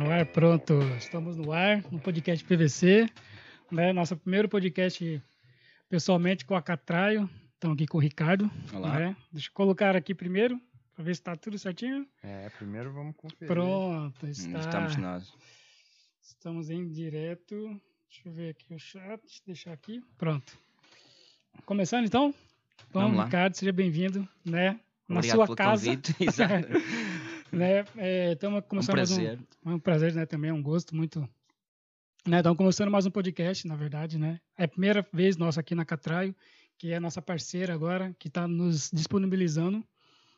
No ar, pronto. Estamos no ar, no podcast PVC. Né? Nosso primeiro podcast pessoalmente com a Catraio. Estamos aqui com o Ricardo. Olá. Né? Deixa eu colocar aqui primeiro, para ver se está tudo certinho. É, primeiro vamos conferir. Pronto, Hum, está. Estamos nós. Estamos em direto. Deixa eu ver aqui o chat. Deixar aqui. Pronto. Começando então? Bom, Vamos lá. Ricardo, seja bem-vindo, né? Na Obrigado sua casa. convite. Né? Estamos um começando mais um, prazer. é um prazer, né? Também é um gosto muito. Né? Estamos começando mais um podcast, na verdade, né? É a primeira vez nossa aqui na Catraio, que é a nossa parceira agora, que está nos disponibilizando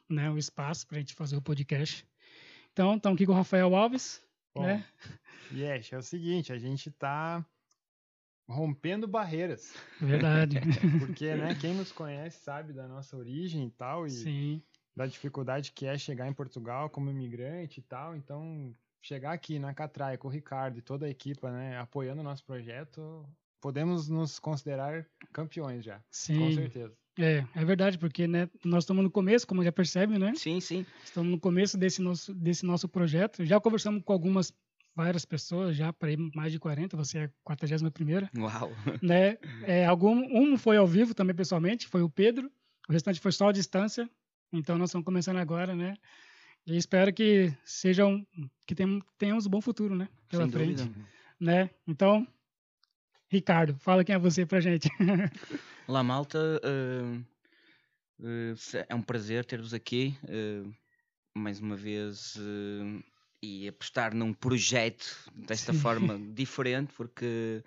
né, o espaço para a gente fazer o podcast. Então, estamos aqui com o Rafael Alves, Bom, né? Yes, é o seguinte, a gente tá rompendo barreiras. Verdade. Porque, né, quem nos conhece sabe da nossa origem e tal, e Sim, da dificuldade que é chegar em Portugal como imigrante e tal. Então, chegar aqui na Catraia com o Ricardo e toda a equipa, né, apoiando o nosso projeto, podemos nos considerar campeões já. Com sim. certeza. É, é verdade, porque né, nós estamos no começo, como já percebe, né? Sim, sim. Estamos no começo desse nosso, desse nosso projeto. Já conversamos com algumas, várias pessoas, já para mais de 40, você é a 41 Uau. né? É, algum, um foi ao vivo também pessoalmente, foi o Pedro. O restante foi só à distância. Então nós estamos começando agora, né? E espero que sejam que tenham- tenhamos um bom futuro, né? Pela Sem frente, dúvida. né? Então, Ricardo, fala quem é você pra gente. Olá, malta. eh, se- é um prazer ter-vos aqui eh, mais uma vez e apostar num projeto desta Sim. forma diferente, porque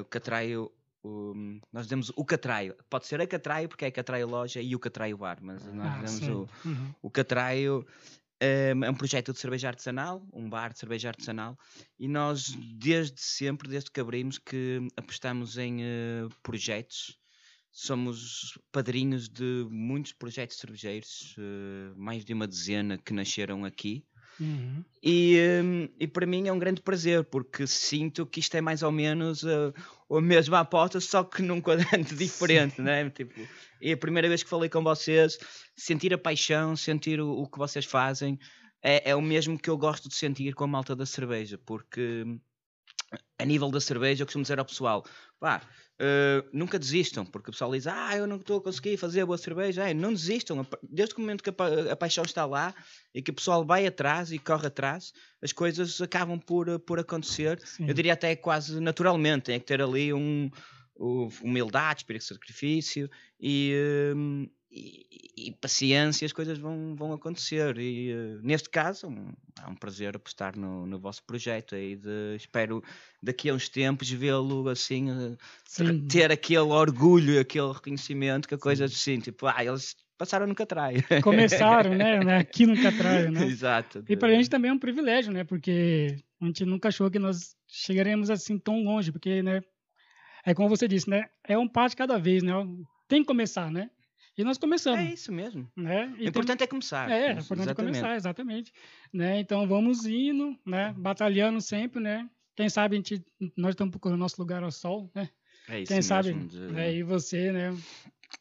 o Catraio. O- nós dizemos o Catraio. Pode ser a Catraio, porque é a Catraio Loja e o Catraio Bar, mas nós Ah, dizemos sim. o, Uhum. O Catraio eh, é um projeto de cerveja artesanal, um bar de cerveja artesanal, e nós desde sempre, desde que abrimos, que apostamos em eh, projetos. Somos padrinhos de muitos projetos cervejeiros, eh, mais de uma dezena que nasceram aqui. Uhum. E, hum, e para mim é um grande prazer, porque sinto que isto é mais ou menos uh, a mesma aposta, só que num quadrante diferente, né? Tipo, é a primeira vez que falei com vocês, sentir a paixão, sentir o, o que vocês fazem, é, é o mesmo que eu gosto de sentir com a malta da cerveja, porque hum, a nível da cerveja, eu costumo dizer ao pessoal, pá, uh, nunca desistam, porque o pessoal diz, ah, eu não estou a conseguir fazer boa cerveja, é, não desistam, desde o momento que a, pa- a paixão está lá e que o pessoal vai atrás e corre atrás, as coisas acabam por, uh, por acontecer, Sim. eu diria até quase naturalmente, tem que ter ali um, o- humildade, espírito de sacrifício e, hum, e, e paciência, as coisas vão, vão acontecer. E eh, neste caso, um- é um prazer apostar no, no vosso projeto e de, espero daqui a uns tempos vê-lo assim, Sim. ter aquele orgulho, aquele reconhecimento que a coisa assim, tipo, ah, eles passaram no Catraio. Começaram, né? né, Aqui no Catraio, né? Exato. E pra de- gente também é um privilégio, né? Porque a gente nunca achou que nós chegaremos assim tão longe, porque, né? É como você disse, né? É um passo cada vez, né? Tem que começar, né? E nós começamos, É isso mesmo. né? E O tem- importante é começar. é, é importante exatamente. começar, exatamente. Né? Então vamos indo, né? Batalhando sempre, né? Quem sabe a gente, nós estamos procurando nosso lugar ao sol, né? É isso Quem sabe, mesmo, de- né? E você, né?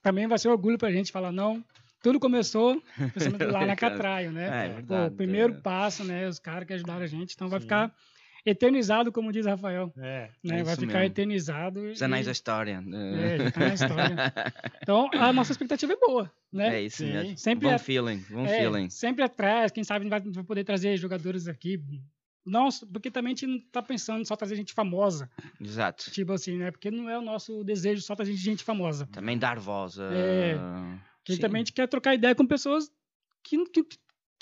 Também vai ser orgulho pra gente falar, não, tudo começou lá na Catraio, né? É, Pô, verdade. o primeiro passo, né? Os caras que ajudaram a gente, então vai Sim. ficar eternizado, como diz Rafael, É, né? É vai ficar mesmo. eternizado. Os anéis e- da história. É, já tá na história. Então, a nossa expectativa é boa, né? É isso mesmo. Sempre bom é- feeling, bom É, feeling. sempre atrás, quem sabe vai, vai poder trazer jogadores aqui. Nossa, porque também a gente não tá pensando em só trazer gente famosa, Exato. tipo assim, né? Porque não é o nosso desejo só trazer gente famosa. Também dar voz a. É, Que Sim. também a gente quer trocar ideia com pessoas que, que,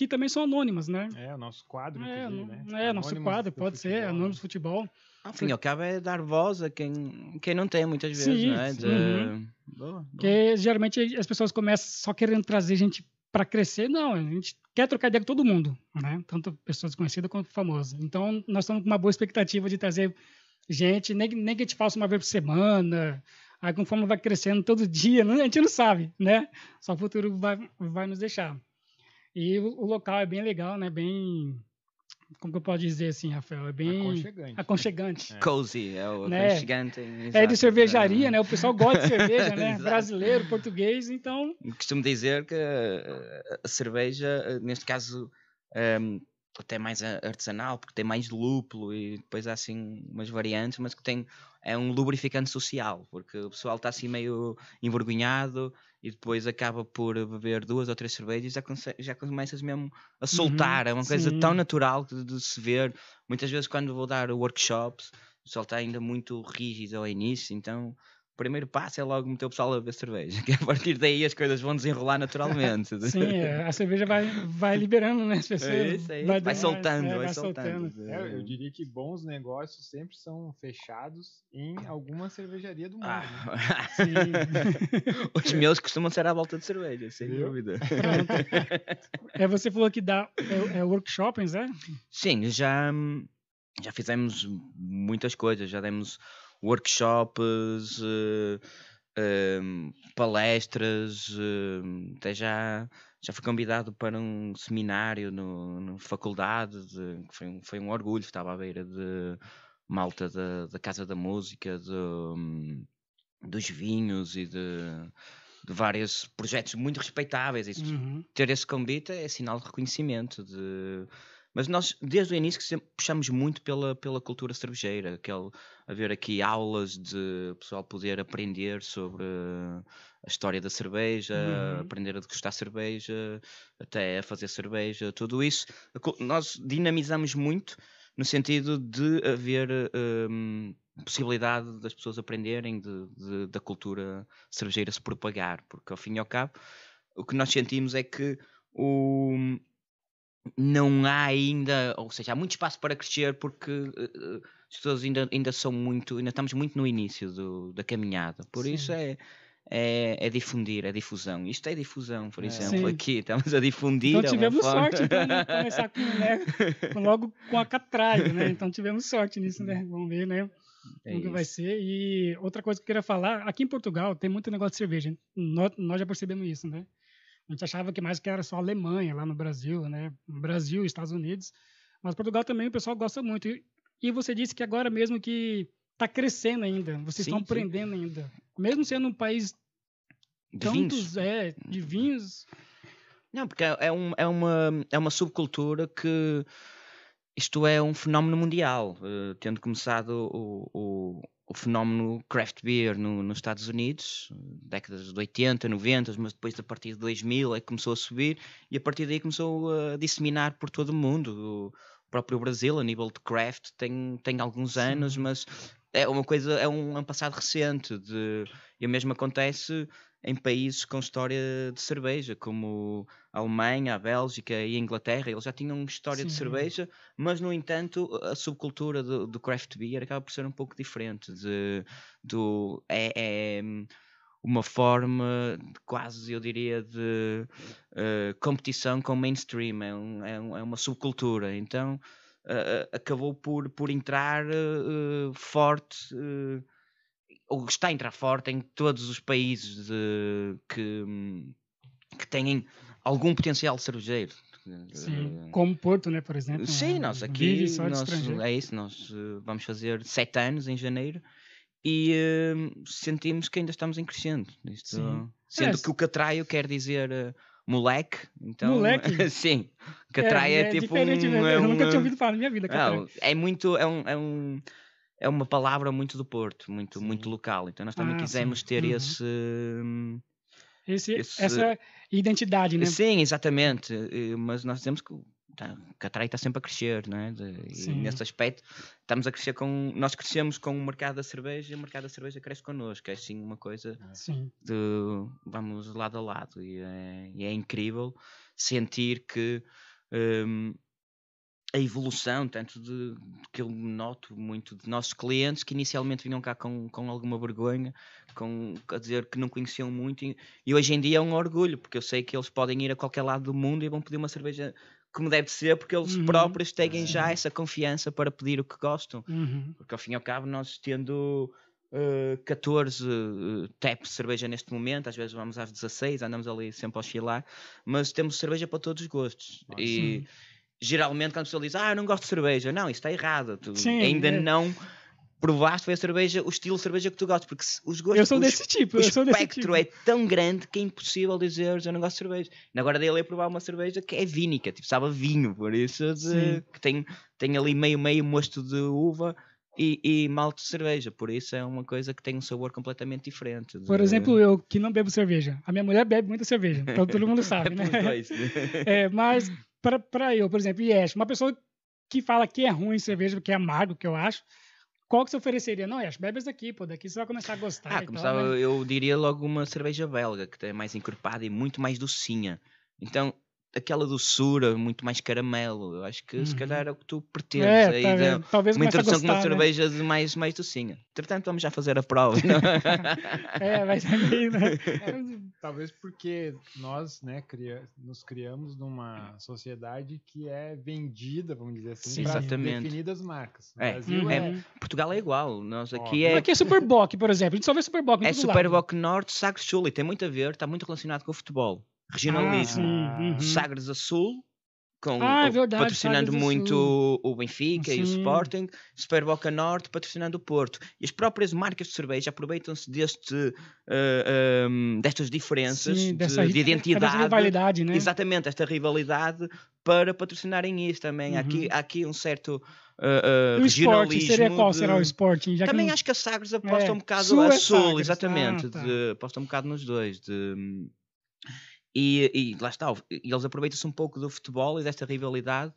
que também são anônimas, né? é o nosso quadro, É, inclusive, né? é, nosso Anônimos quadro, do pode ser, futebol, Anônimos né? do Futebol. Ao cabo é dar voz a quem, quem não tem muitas vezes, Sim, não é? De... uhum. Boa, boa. Porque geralmente as pessoas começam só querendo trazer gente para crescer. Não, a gente quer trocar ideia com todo mundo, né? Tanto pessoas conhecidas quanto famosas. Então, nós estamos com uma boa expectativa de trazer gente, nem, que- nem que a gente faça uma vez por semana. Aí, conforme vai crescendo todo dia, a gente não sabe, né? Só o futuro vai, vai nos deixar. E o, o local é bem legal, né? Bem. Como que eu posso dizer assim, Rafael? É bem Aconchegante. aconchegante. É. Cozy, é o Né? aconchegante. É exato. de cervejaria, né? O pessoal gosta de cerveja, né? Brasileiro, português, então Costumo dizer que eh, a cerveja, eh, neste caso, ehm, até mais artesanal, porque tem mais lúpulo e depois há assim umas variantes, mas que tem é um lubrificante social, porque o pessoal está assim meio envergonhado e depois acaba por beber duas ou três cervejas e já, já começas mesmo a soltar, é uma coisa tão sim. natural de, de se ver. Muitas vezes quando vou dar workshops, o pessoal está ainda muito rígido ao início, então primeiro passo é logo meter o pessoal a beber cerveja, que a partir daí as coisas vão desenrolar naturalmente. Sim, é, a cerveja vai, vai liberando, né? As pessoas. É isso, é isso. Vai dando- soltando, é, vai soltando. É, eu diria que bons negócios sempre são fechados em alguma cervejaria do mundo. né? Ah, Sim. Os meus costumam ser à volta de cerveja, sem Viu? dúvida. É, você falou que dá é, é workshops, né? Sim, já, já fizemos muitas coisas, já demos workshops, eh, em, palestras, eh, até já, já fui convidado para um seminário no, na faculdade, de- foi, um, foi um orgulho, estava à beira de malta da, da Casa da Música, do, hum, dos vinhos e de, de vários projetos muito respeitáveis. Isso Uhum. ter esse convite é sinal de reconhecimento. De... Mas nós, desde o início, sempre puxamos muito pela, pela cultura cervejeira, aquele, haver aqui aulas de pessoal poder aprender sobre a história da cerveja, Uhum. aprender a degustar cerveja, até a fazer cerveja, tudo isso. Nós dinamizamos muito no sentido de haver hum, possibilidade das pessoas aprenderem de- de- da cultura cervejeira se propagar, porque ao fim e ao cabo o que nós sentimos é que o, não há ainda, ou seja, há muito espaço para crescer porque eh, eh, as pessoas ainda, ainda são muito, ainda estamos muito no início do- da caminhada. Por isso Sim. é, é, é difundir, é difusão. Isto é difusão, por É. exemplo, Sim. aqui estamos a difundir. Então tivemos forma- sorte então, né? começar com, né, logo com a catraia, né? Então tivemos sorte nisso, né? Vamos ver, né? É como que vai isso. ser. E outra coisa que eu queria falar, aqui em Portugal tem muito negócio de cerveja. Nós, nós já percebemos isso, né? A gente achava que mais que era só Alemanha lá no Brasil, né? Brasil, Estados Unidos. Mas Portugal também o pessoal gosta muito. E, você disse que agora mesmo que está crescendo ainda, vocês Sim, estão sim. aprendendo ainda. Mesmo sendo um país De vinhos. tantos, é, de vinhos, Não, porque é, é um- é uma, é uma subcultura que isto é um fenómeno mundial, eh, tendo começado o, o, o fenómeno craft beer no- nos Estados Unidos, décadas de 80, 90, mas depois a partir de 2000 é que começou a subir e a partir daí começou a disseminar por todo o mundo. O próprio Brasil, a nível de craft, tem, tem alguns anos, Sim. mas é uma coisa, é um, é um passado recente. De, e o mesmo acontece em países com história de cerveja, como a Alemanha, a Bélgica e a Inglaterra. Eles já tinham história de Sim. cerveja, mas no entanto a subcultura do, do craft beer acaba por ser um pouco diferente. De, do, é, é uma forma de quase, eu diria, de eh, competição com o mainstream. É, um- é um- é uma subcultura. Então eh, acabou por, por entrar eh, forte. eh, ou está a entrar forte em todos os países de- que, que têm algum potencial cervejeiro. sim, como Porto, né, por exemplo. Sim, né, nós aqui nós, é isso, nós vamos fazer sete anos em janeiro e sentimos que ainda estamos em crescendo. Isto. Sendo É, que o catraio quer dizer moleque, então Moleque? sim, catraio é, tipo diferente um, é Eu nunca tinha ouvido falar na minha vida. catraia. não, é muito é um, é um é uma palavra muito do Porto, muito Sim. muito local. Então nós também Ah, quisemos sim. ter Uhum. esse hum, Esse, esse- Essa identidade, né? Sim, exatamente. Mas nós temos que. Tá, está sempre a crescer, não é? De- e nesse aspecto, estamos a crescer com. Nós crescemos com o mercado da cerveja e o mercado da cerveja cresce connosco. É assim uma coisa Sim. de. Vamos lado a lado. E é, e é incrível sentir que. hum, a evolução, tanto de, que eu noto muito de nossos clientes que inicialmente vinham cá com, com alguma vergonha, com, a dizer que não conheciam muito, e, e hoje em dia é um orgulho, porque eu sei que eles podem ir a qualquer lado do mundo e vão pedir uma cerveja como deve ser, porque eles Uhum. próprios têm já Sim. essa confiança para pedir o que gostam. Uhum. Porque ao fim e ao cabo, nós tendo eh, 14 uh, taps de cerveja neste momento, às vezes vamos às 16, andamos ali sempre a oscilar, mas temos cerveja para todos os gostos. Nossa. E Sim. geralmente quando a pessoa diz, ah, não gosto de cerveja, não, isso está errado. Tu Sim, ainda é. não provaste foi a cerveja, o estilo de cerveja que tu gostas, porque os gostos, Eu sou os- desse tipo, o espectro tipo. é tão grande que é impossível dizer eu não gosto de cerveja. Agora dele é provar uma cerveja que é vínica, tipo, sabe vinho, por isso de- Sim. que tem, tem ali meio meio mosto de uva e, e malte de cerveja, por isso é uma coisa que tem um sabor completamente diferente. Por de- exemplo, eu que não bebo cerveja. A minha mulher bebe muita cerveja, então todo mundo é sabe, né? pelos dois. É, mas para eu, por exemplo, Yesh, uma pessoa que fala que é ruim cerveja, que é amargo, que eu acho, qual que você ofereceria? Não, Yesh, bebe esse aqui, pô, daqui você vai começar a gostar. Ah, começava, tal, né? eu diria logo uma cerveja belga, que é mais encorpada e muito mais docinha. Então, aquela doçura, muito mais caramelo, eu acho que se Uhum. calhar é o que tu pretendes. É, aí tá talvez uma introdução com gostar, uma né? cerveja de mais, mais docinha. Entretanto, vamos já fazer a prova. não? É, vai ser meio, né? Talvez porque nós, né, cria- nos criamos numa sociedade que é vendida, vamos dizer assim, Sim. Exatamente. definidas marcas. É. Brasil Uhum. é, Portugal é igual. Nós aqui é, Aqui é Superboc, por exemplo. A gente só vê Superboc é. Superboc Norte, Sul. E tem muito a ver, está muito relacionado com o futebol. Ah, Regionalismo. sim, uhum. Sagres a Sul, com, Ah, é o- verdade, patrocinando muito o Benfica e o Sim. Sporting, Superboca Norte patrocinando o Porto. E as próprias marcas de cerveja aproveitam-se deste, eh, ehm, destas diferenças Sim, de, dessa, de identidade. rivalidade, né? Exatamente, esta rivalidade para patrocinarem isso também. Há, aqui, Uhum. há aqui um certo uh, E o esporte, seria qual? de- Será o que também não- acho que a Sagres aposta É, um bocado Sul a é Sul, Sagres, exatamente. ah, tá. de- aposta um bocado nos dois. de- e, e lá está, e eles aproveitam-se um pouco do futebol e desta rivalidade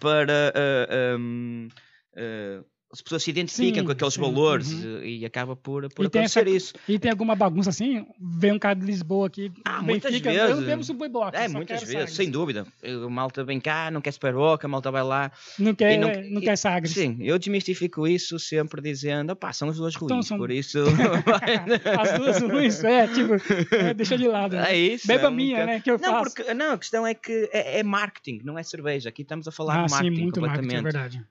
para ah, um, ah, as pessoas se identificam Sim, com aqueles sim, valores uhum. e, acaba por, por E tem acontecer essa- isso. E tem alguma bagunça assim? Vem um cara de Lisboa aqui. Ah, muitas Benfica, Eu não vezes. bebo Superboc. É, muitas vezes, Sagres. sem dúvida. A malta vem cá, não quer Superboca, a malta vai lá. Não quer, não- não, quer Sagres. Sim, eu desmistifico isso sempre dizendo, opá, são as duas ruins, Então são- por isso... As duas ruins, é, tipo, é, deixa de lado. né? É isso. Beba é um minha, bocado- né? Que eu Não, faço. porque, não, a questão é que é, é marketing, não é cerveja. Aqui estamos a falar ah, de marketing sim, muito marketing, é completamente. verdade.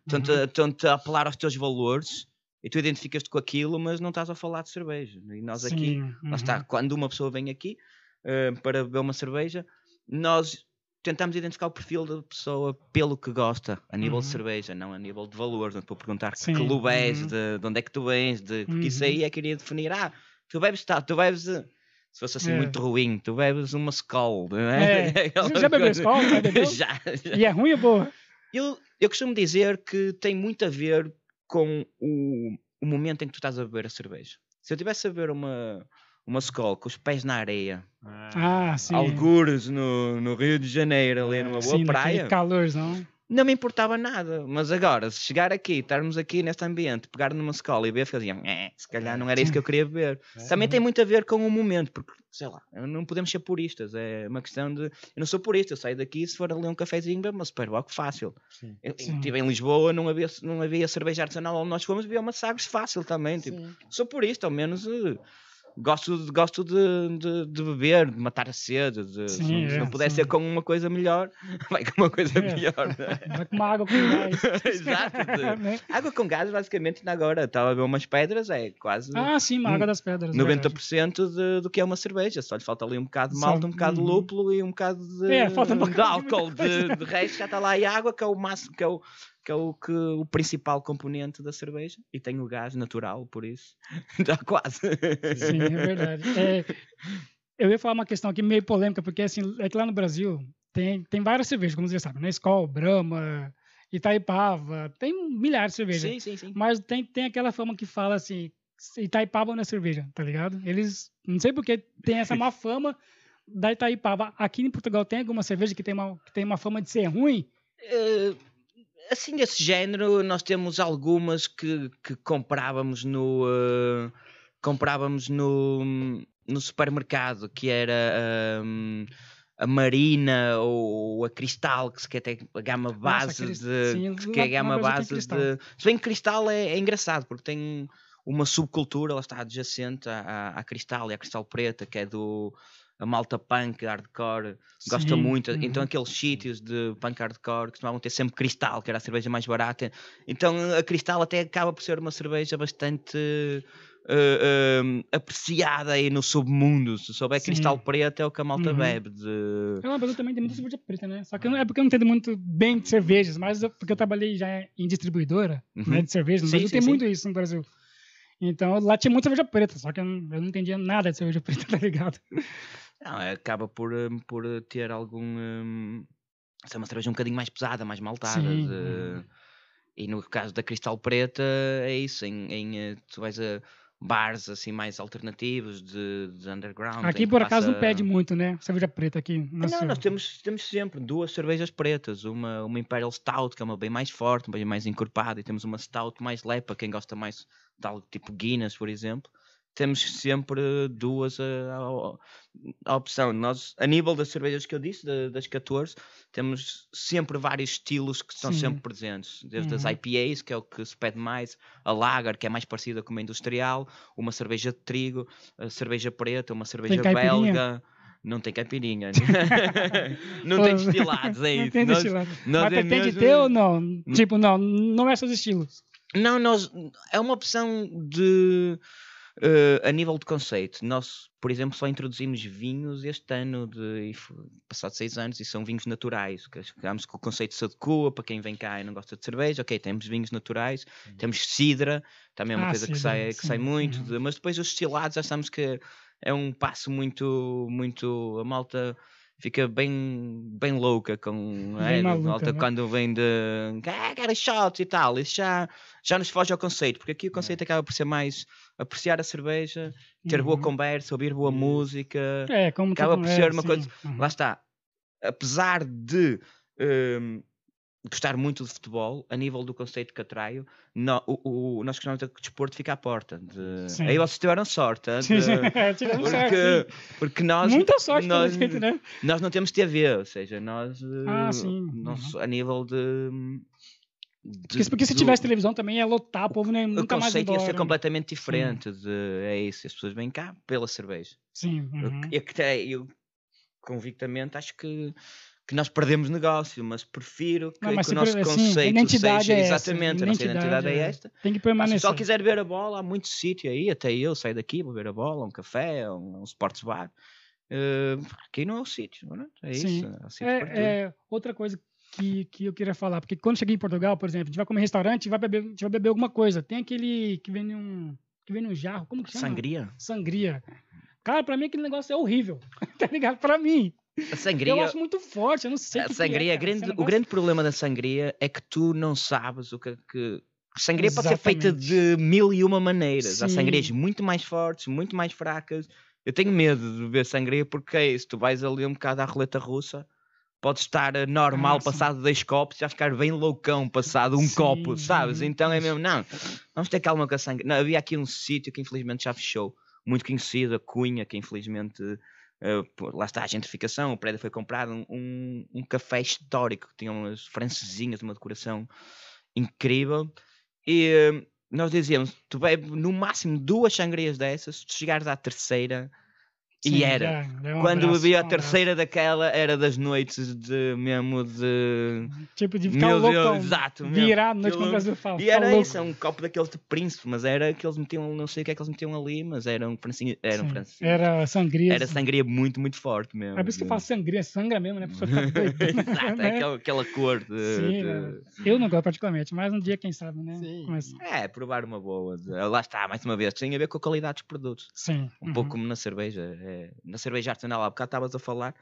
Estão-te Uhum. a apelar aos teus valores e tu identificas-te com aquilo, mas não estás a falar de cerveja. E nós aqui, Sim, lá uhum. está, quando uma pessoa vem aqui eh, para beber uma cerveja, nós tentamos identificar o perfil da pessoa pelo que gosta, a nível de Uhum. cerveja, não a nível de valores. Não te vou perguntar que Sim, clube és, uhum. de, de onde é que tu vens, de, porque isso Uhum. aí é que iria definir. Ah, tu bebes tal, tu bebes. eh, Se fosse assim É. muito ruim, tu bebes uma Skull, não É. é? Aquela Já bebeu Skol? Já já, já. E é ruim ou boa? Eu, eu costumo dizer que tem muito a ver com o, o momento em que tu estás a beber a cerveja. Se eu tivesse a beber uma, uma Skol com os pés na areia, Ah, sim. algures no, no Rio de Janeiro, ali numa boa sim, praia, calorzão. não me importava nada. Mas agora, se chegar aqui, estarmos aqui neste ambiente, pegar numa Skol e beber, fazia, "Eh, se calhar não era isso que eu queria beber. É. Também tem muito a ver com o momento, porque, sei lá, não podemos ser puristas. É uma questão de. Eu não sou purista, eu saio daqui se for ali um cafezinho, bebo uma Superboc fácil. Sim. Eu Sim. estive em Lisboa, não havia, não havia cerveja artesanal onde nós fomos, havia uma Sagres fácil também. Tipo, sou purista, ao menos eh, gosto, de- gosto de, de, de beber, de matar a sede. de- se, Sim, não, se é, não puder sim. ser com uma coisa melhor, vai com uma coisa É. pior. né? Vai com uma água com gás. Exato. de- Né? Água com gás, basicamente, ainda agora. Estava a ver umas pedras, é quase. Ah, sim, uma água das pedras. verdade. 90% de, do que é uma cerveja, só lhe falta ali um bocado de malta, um bocado de uhum. lúpulo e um bocado de, É, falta um de bocado de álcool. De, de resto já está lá e água, que é o máximo, que é o, que é o, que, o principal componente da cerveja. E tem o gás natural, por isso está quase. Sim, é verdade. É, eu ia falar uma questão aqui meio polêmica, porque assim, é que lá no Brasil tem, tem várias cervejas, como você sabe, né? Skol, Brahma, Itaipava, tem milhares de cervejas. Sim, sim, sim. Mas tem, tem aquela fama que fala assim, Itaipava não é cerveja, tá ligado? Eles, não sei porque tem essa má fama da Itaipava. Aqui em Portugal tem alguma cerveja que tem uma, que tem uma fama de ser ruim? Eh, assim desse género, nós temos algumas que, que comprávamos no eh, comprávamos no, no supermercado, que era hum, a Marina ou a Cristal, que quer ter a gama base Cris- de sim, que é a gama base tem de. Se bem que Cristal é, é engraçado, porque tem uma subcultura, ela está adjacente à, à, à Cristal e à Cristal Preta, que é do a malta punk, hardcore, gosta Sim, muito. uhum. Então aqueles sítios de punk hardcore costumavam ter sempre Cristal, que era a cerveja mais barata. Então a Cristal até acaba por ser uma cerveja bastante uh, um, apreciada aí no submundo. Se souber Sim. cristal preto, é o que a malta Uhum. bebe. De... É uma também tem muita cerveja preta, né? Só que não- é porque eu não entendo muito bem de cervejas, mas eu- porque eu trabalhei já em distribuidora Uhum. né, de cerveja. No Brasil tem muito isso no Brasil. Então lá tinha muita cerveja preta, só que eu não, eu não entendia nada de cerveja preta, tá ligado? Não, acaba por, um, por ter algum. Um, ser uma cerveja um bocadinho mais pesada, mais maltada. De- E no caso da Cristal Preta, é isso. Em, em, eh, tu vais a bars assim mais alternativos de, de underground. Aqui por acaso não passa- pede muito, né? Cerveja preta aqui. Ah, Não, Sul. nós temos, temos sempre duas cervejas pretas. Uma, uma Imperial Stout, que é uma bem mais forte, bem mais encorpada, e temos uma Stout mais leve, para quem gosta mais de algo tipo Guinness, por exemplo. Temos sempre duas a, a- a opção. Nós, a nível das cervejas que eu disse, da- das 14, temos sempre vários estilos que estão Sim. sempre presentes. Desde as Uhum. IPAs, que é o que se pede mais, a Lager, que é mais parecida com uma industrial, uma cerveja de trigo, a cerveja preta, uma cerveja belga. Não tem caipirinha. não tem destilados, é Não isso. tem Nós- destilado. nós Mas é tem de mesmo- ter ou não? Tipo, não, não é seus estilos. Não, nós, é uma opção de. Eh, a nível de conceito, nós, por exemplo, só introduzimos vinhos este ano, de, passado seis anos, e são vinhos naturais. que Achamos que o conceito se adequa para quem vem cá e não gosta de cerveja. Ok, temos vinhos naturais, temos cidra, também é uma Ah, coisa que cidra, sai, que sai sim, muito, uhum. de- mas depois os destilados achamos que é um passo muito, muito. A malta fica bem, bem louca com Bem é, maluca, malta né? quando vem de ah, shots e tal. Isso já, já nos foge ao conceito, porque aqui o conceito acaba por ser mais apreciar a cerveja, ter boa Uhum. conversa, ouvir boa Isso. música. É, como Acaba por é, ser uma sim. coisa- Uhum. Lá está. Apesar de hum, gostar muito de futebol, a nível do conceito que atraio, no, o, o, nós gostamos de que o desporto fica à porta. de- Sim. Aí vocês tiveram sorte. Sim, de- sim. É, tiramos sorte, porque, sim. porque nós, Muita sorte nós, jeito, né? nós não temos TV, ou seja, nós, Ah, eh, sim, nós a nível de. de- Porque, porque se tivesse televisão também ia lotar, o povo nem o nunca mais conceito ia embora. ser completamente diferente. De, é isso, as pessoas vêm cá pela cerveja. Sim, Eu- uhum. Eu, que- eu convictamente acho que, que nós perdemos negócio, mas prefiro que, Não, mas que o nosso assim, conceito seja é exatamente, a nossa identidade é esta. Tem que Ah, Se permanecer. pessoal quiser ver a bola, há muito sítio aí, até eu saio daqui, vou ver a bola, um café, um, um sports bar. Eh, aqui não é o sítio, não é? É isso. Sim. sítio tudo. É, é outra coisa que, que eu queria falar, porque quando cheguei em Portugal, por exemplo, a gente vai comer restaurante, vai beber, a gente vai beber alguma coisa. Tem aquele que vem num que vem num jarro, como que chama? Sangria? Sangria. Cara, pra mim aquele negócio é horrível. tá ligado? Pra mim. A Eu sangria, acho muito forte, eu não sei o a que que sangria é, cara. grande, Esse o grande problema da sangria é que tu não sabes o que é que. Sangria pode ser feita Exatamente. de mil e uma maneiras. Há Sim. sangrias muito mais fortes, muito mais fracas. Eu tenho medo de beber sangria porque é isso. Tu vais ali um bocado à roleta russa, podes estar eh, normal Ah, passado dois copos, já ficar bem loucão passado um Sim, copo, sabes? Então é mesmo, não, vamos ter calma com a sangria. Não, havia aqui um sítio que infelizmente já fechou, muito conhecido, a Cunha, que infelizmente. Pô, lá está a gentrificação, o prédio foi comprado, um, um, café histórico que tinha umas francesinhas, uma decoração incrível. E eh, nós dizíamos: tu bebes no máximo duas sangrias dessas, se chegares à terceira, Sim, e era. é um Quando abraço, bebia a um abraço. terceira daquela, era das noites de mesmo de. Tipo, de ficar Meu Deus, loucão. exato, mesmo. Virar a noite fala. E era louco. isso, é um copo daqueles de príncipe, mas era que eles metiam, não sei o que é que eles metiam ali, mas era um francinho, era um francinho. Era sangria. Era sangria muito, muito forte mesmo. É por isso que de- fala sangria, sangra mesmo, né? A pessoa fica doida. Exato, Né? é aquela, aquela cor de, Sim, de- né? Eu não gosto particularmente, mas um dia, quem sabe, né? Sim. Mas, É, provar uma boa. Lá está, mais uma vez, tem a ver com a qualidade dos produtos. sim. Um uhum. pouco como na cerveja. é, na cerveja artesanal, há bocado estavas a falar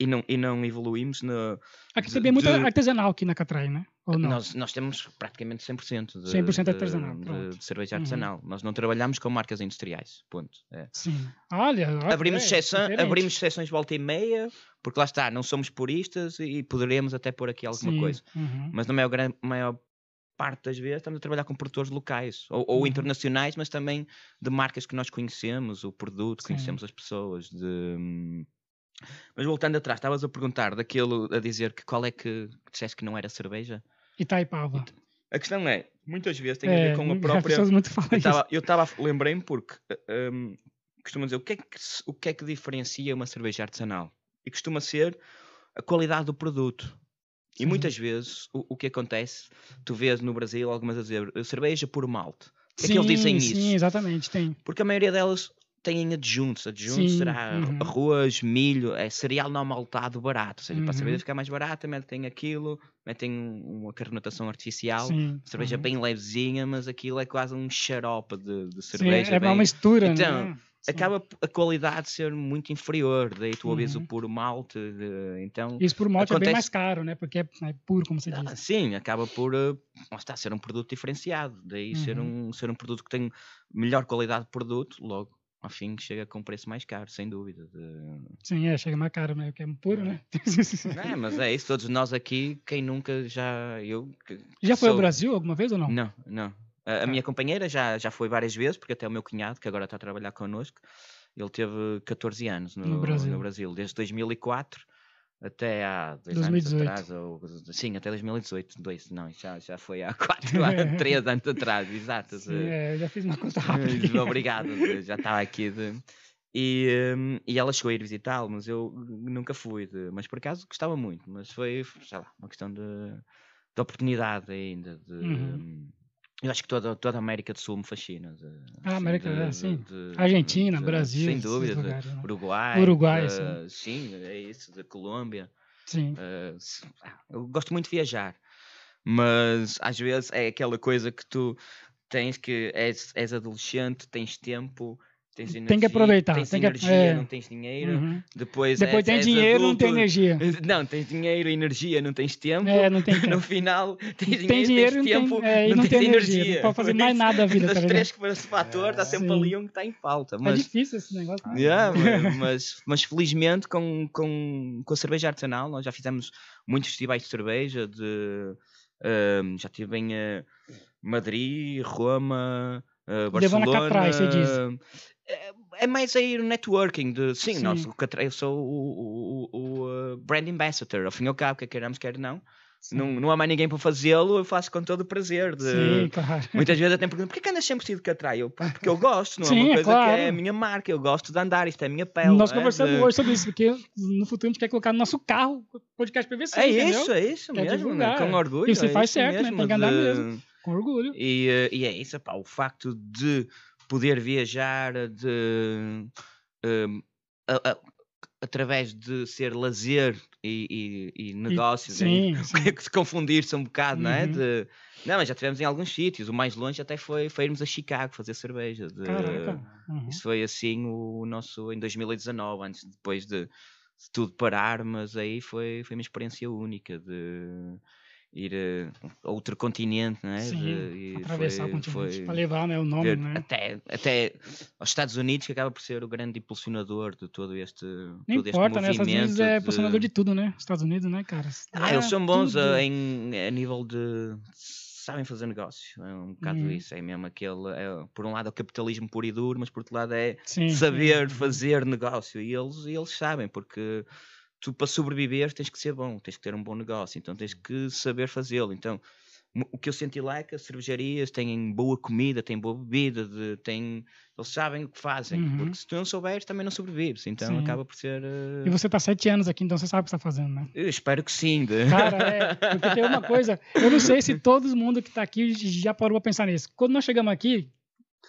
e não, e não evoluímos. No, Aqui de- também é muito de- artesanal aqui na Catrai, né? Ou não? nós, nós temos praticamente 100% de, 100% de- artesanal, de- pronto. de cerveja Uhum. artesanal. Nós não trabalhamos com marcas industriais. Ponto. É. Sim. Olha, olha, Abrimos, é, diferente. abrimos exceções volta e meia, porque lá está, não somos puristas e poderemos até pôr aqui alguma Sim, coisa. uhum. mas na maior, maior parte das vezes estamos a trabalhar com produtores locais ou, ou Uhum. internacionais, mas também de marcas que nós conhecemos, o produto, Sim. conhecemos as pessoas. De... Mas voltando atrás, estavas a perguntar daquilo a dizer que qual é que que disseste que não era cerveja? Itaipava. A questão é, muitas vezes tem a É, ver com a própria. Eu estava, lembrei-me porque um, costuma dizer o que, é que, o que é que diferencia uma cerveja artesanal? E costuma ser a qualidade do produto. E Sim. muitas vezes o, o que acontece, tu vês no Brasil algumas a dizer "A cerveja por malte. é que eles dizem sim, isso? Sim, exatamente, tem. Porque a maioria delas têm adjuntos. Adjuntos Sim, será uhum. arroz, milho, é cereal não maltado barato. Ou seja, para a Uhum. cerveja ficar mais barata, metem aquilo, metem um- uma carbonatação artificial. Sim, Cerveja uhum. bem levezinha, mas aquilo é quase um xarope de, de Sim, cerveja. é bem- uma mistura, Então, né? Sim. Acaba a qualidade ser muito inferior, daí tu ouves o Uhum. puro malte, de- então... Isso por malte é bem acontece- mais caro, né? Porque é, é puro, como você Ah, diz. sim, acaba por eh, está, ser um produto diferenciado, daí ser, Uhum. um, ser um produto que tem melhor qualidade de produto, logo ao fim chega com um preço mais caro, sem dúvida. de- Sim, é, chega mais caro, né? Porque é puro, né? Não é, mas é isso, todos nós aqui, quem nunca já. Eu, Já foi ao Brasil alguma vez ou não? Não, não. A, a Tá. minha companheira já, já foi várias vezes, porque até o meu cunhado, que agora está a trabalhar connosco, ele teve 14 anos no, No Brasil. no Brasil, desde 2004 até há dois 2018. anos atrás, ou, sim, até 2018, dois, não, já, já foi há quatro anos, três anos atrás, exato. Sim, é, já fiz uma conta rápida. Obrigado, de- já estava aqui de... E, hum, e ela chegou a ir visitá-lo, mas eu nunca fui, de- mas por acaso gostava muito, mas foi, sei lá, uma questão de, de oportunidade ainda. De, Uhum. Eu acho que toda, toda a América do Sul me fascina. de- Ah, assim, América, de- é, sim. de- Argentina, Brasil, Sem dúvida. lugares, né? Uruguai. Uruguai, de- sim, é isso, de Colômbia. Sim. Uh, eu gosto muito de viajar, mas às vezes é aquela coisa que tu tens que és, és adolescente, tens tempo, tens energia, Tem que aproveitar, tens tem que- energia, é. não tens dinheiro, Uhum. depois, Depois és dinheiro, não tem adulto, energia. Não, tens dinheiro, energia, não tens tempo. É, não tem No tempo. final, tens dinheiro, Tem dinheiro e tens não tempo, tem, é, não, não tens energia. energia. Não pode fazer mais nada da vida, tá Das ligado? três que esse fator, está sempre Sim. ali um que está em falta. É Mas, difícil esse negócio. Yeah, mas, mas, mas felizmente com, com, com a cerveja artesanal nós já fizemos muitos festivais de cerveja de ahm, já tive em eh, Madrid, Roma, eh, Levou na Barcelona. Catrai, você diz. É, é mais aí o networking de sim, Sim. Eu sou o, o, o, uh, brand ambassador, ao fim e ao cabo, quer queiramos, quer não. Sim. Não, não há mais ninguém para fazê-lo, eu faço com todo o prazer. De, Sim, claro. Muitas vezes até me perguntam, porquê que andas sempre vestido de catrai? Eu, "Pá, porque eu gosto, não é Sim, uma é coisa que claro. é a minha marca, eu gosto de andar, isto é a minha pele. Nós é, conversamos de- hoje sobre isso, porque no futuro a gente quer colocar no nosso carro podcast PVC, É entendeu? isso, é isso Quer mesmo, divulgar. com orgulho. E você é faz certo, né? Tem que andar de- mesmo. Com orgulho. E, eh, e é isso, pá, o facto de poder viajar, de hum, a- a- através de ser lazer e, e, e negócios, sim, hein? sim. que se confundir-se um bocado, não é? Uhum. De, não, mas já tivemos em alguns sítios, o mais longe até foi, foi irmos a Chicago fazer cerveja. de-. Uhum. Isso foi assim o nosso em 2019, antes depois de, de tudo parar, mas aí foi, foi uma experiência única de ir a outro continente, não é? Sim, De- Atravessar foi- o continente foi para levar né, o nome, ver né? até, até aos Estados Unidos, que acaba por ser o grande impulsionador de todo este, Não todo este importa, né? Estados movimento. Unidos é de- posicionador de tudo, né? Estados Unidos, né, cara? Ah, É eles são bons tudo. a, em, a nível de. sabem fazer negócio. É um bocado Uhum. isso. É mesmo aquele. é, por um lado é o capitalismo puro e duro, mas por outro lado é Sim, sim. saber fazer negócio. E eles, e eles sabem, porque tu para sobreviver tens que ser bom, tens que ter um bom negócio, então tens que saber fazê-lo. Então, o que eu senti lá é que as cervejarias têm boa comida, têm boa bebida, de, têm, eles sabem o que fazem, Uhum. porque se tu não souberes também não sobrevives, então Sim. acaba por ser. eh, E você tá sete anos aqui, então você sabe o que você tá fazendo, né? Eu espero que sim. de- Cara, é, porque tem uma coisa, eu não sei se todo mundo que tá aqui já parou pra pensar nisso. Quando nós chegamos aqui,